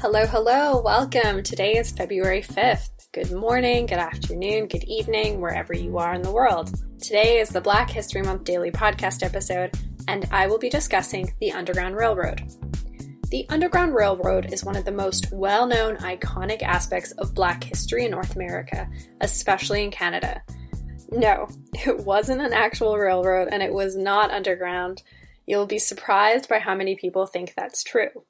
Hello, hello, welcome. Today is February 5th. Good morning, good afternoon, good evening, wherever you are in the world. Today is the Black History Month Daily Podcast episode, and I will be discussing the Underground Railroad. The Underground Railroad is one of the most well known, iconic aspects of Black history in North America, especially in Canada. No, it wasn't an actual railroad and it was not underground. You'll be surprised by how many people think that's true.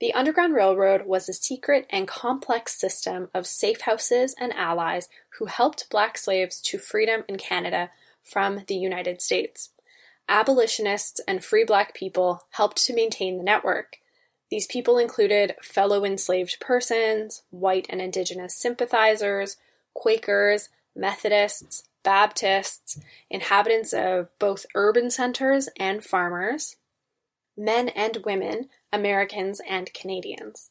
The Underground Railroad was a secret and complex system of safe houses and allies who helped black slaves to freedom in Canada from the United States. Abolitionists and free black people helped to maintain the network. These people included fellow enslaved persons, white and indigenous sympathizers, Quakers, Methodists, Baptists, inhabitants of both urban centers and farmers, men and women, Americans and Canadians.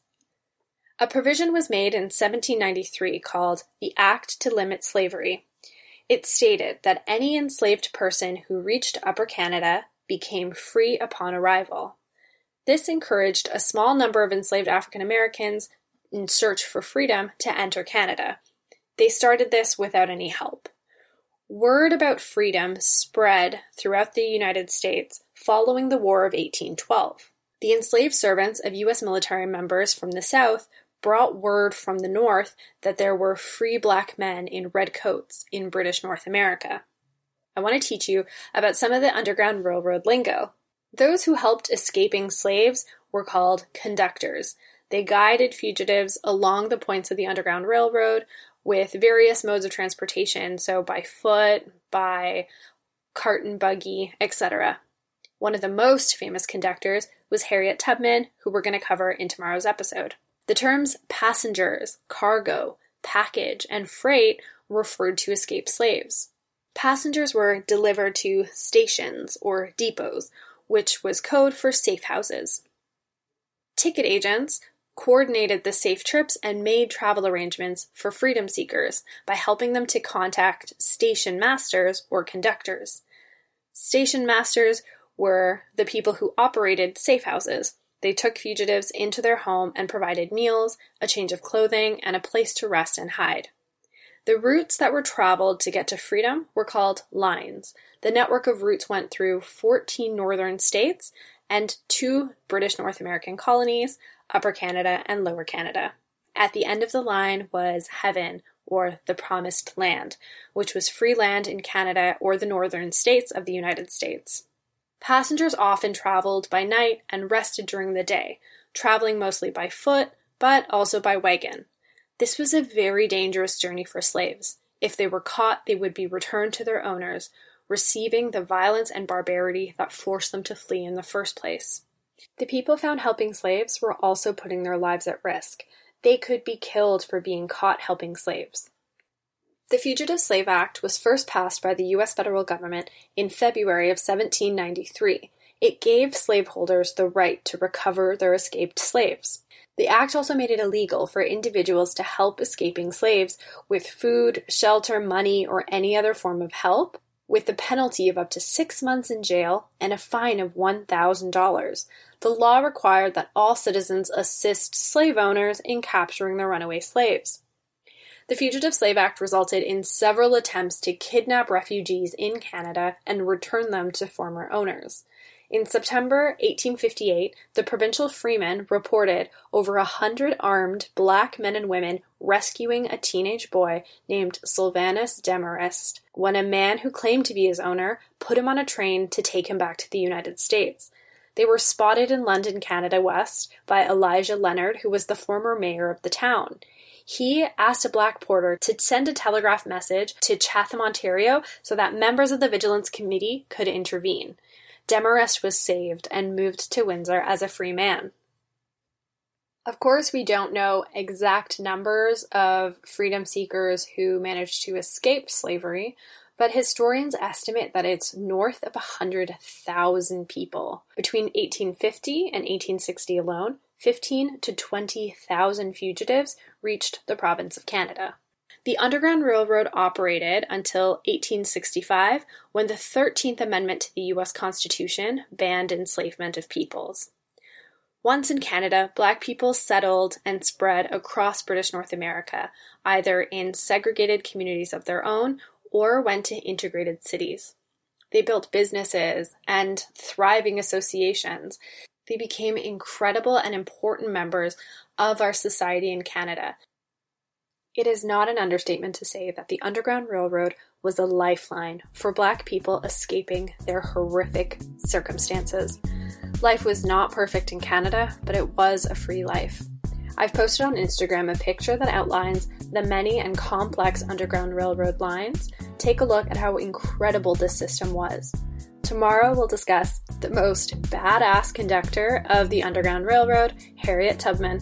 A provision was made in 1793 called the Act to Limit Slavery. It stated that any enslaved person who reached Upper Canada became free upon arrival. This encouraged a small number of enslaved African Americans in search for freedom to enter Canada. They started this without any help. Word about freedom spread throughout the United States following the War of 1812. The enslaved servants of U.S. military members from the South brought word from the North that there were free black men in red coats in British North America. I want to teach you about some of the Underground Railroad lingo. Those who helped escaping slaves were called conductors. They guided fugitives along the points of the Underground Railroad with various modes of transportation, so by foot, by cart and buggy, etc. One of the most famous conductors was Harriet Tubman, who we're going to cover in tomorrow's episode. The terms passengers, cargo, package, and freight referred to escaped slaves. Passengers were delivered to stations or depots, which was code for safe houses. Ticket agents coordinated the safe trips and made travel arrangements for freedom seekers by helping them to contact station masters or conductors. Station masters were the people who operated safe houses. They took fugitives into their home and provided meals, a change of clothing, and a place to rest and hide. The routes that were traveled to get to freedom were called lines. The network of routes went through 14 northern states and two British North American colonies, Upper Canada and Lower Canada. At the end of the line was heaven, or the promised land, which was free land in Canada or the northern states of the United States. Passengers often traveled by night and rested during the day, traveling mostly by foot, but also by wagon. This was a very dangerous journey for slaves. If they were caught, they would be returned to their owners, receiving the violence and barbarity that forced them to flee in the first place. The people found helping slaves were also putting their lives at risk. They could be killed for being caught helping slaves. The Fugitive Slave Act was first passed by the U.S. federal government in February of 1793. It gave slaveholders the right to recover their escaped slaves. The act also made it illegal for individuals to help escaping slaves with food, shelter, money, or any other form of help, with the penalty of up to six months in jail and a fine of $1,000. The law required that all citizens assist slave owners in capturing their runaway slaves. The Fugitive Slave Act resulted in several attempts to kidnap refugees in Canada and return them to former owners. In September 1858, the Provincial Freeman reported over a hundred armed black men and women rescuing a teenage boy named Sylvanus Demarest when a man who claimed to be his owner put him on a train to take him back to the United States. They were spotted in London, Canada West by Elijah Leonard, who was the former mayor of the town. He asked a black porter to send a telegraph message to Chatham, Ontario, so that members of the Vigilance Committee could intervene. Demarest was saved and moved to Windsor as a free man. Of course, we don't know exact numbers of freedom seekers who managed to escape slavery, but historians estimate that it's north of 100,000 people. Between 1850 and 1860 alone, 15 to 20,000 fugitives reached the province of Canada. The Underground Railroad operated until 1865 when the 13th Amendment to the U.S. Constitution banned enslavement of peoples. Once in Canada, Black people settled and spread across British North America, either in segregated communities of their own or went to integrated cities. They built businesses and thriving associations. They became incredible and important members of our society in Canada. It is not an understatement to say that the Underground Railroad was a lifeline for Black people escaping their horrific circumstances. Life was not perfect in Canada, but it was a free life. I've posted on Instagram a picture that outlines the many and complex Underground Railroad lines. Take a look at how incredible this system was. Tomorrow we'll discuss the most badass conductor of the Underground Railroad, Harriet Tubman,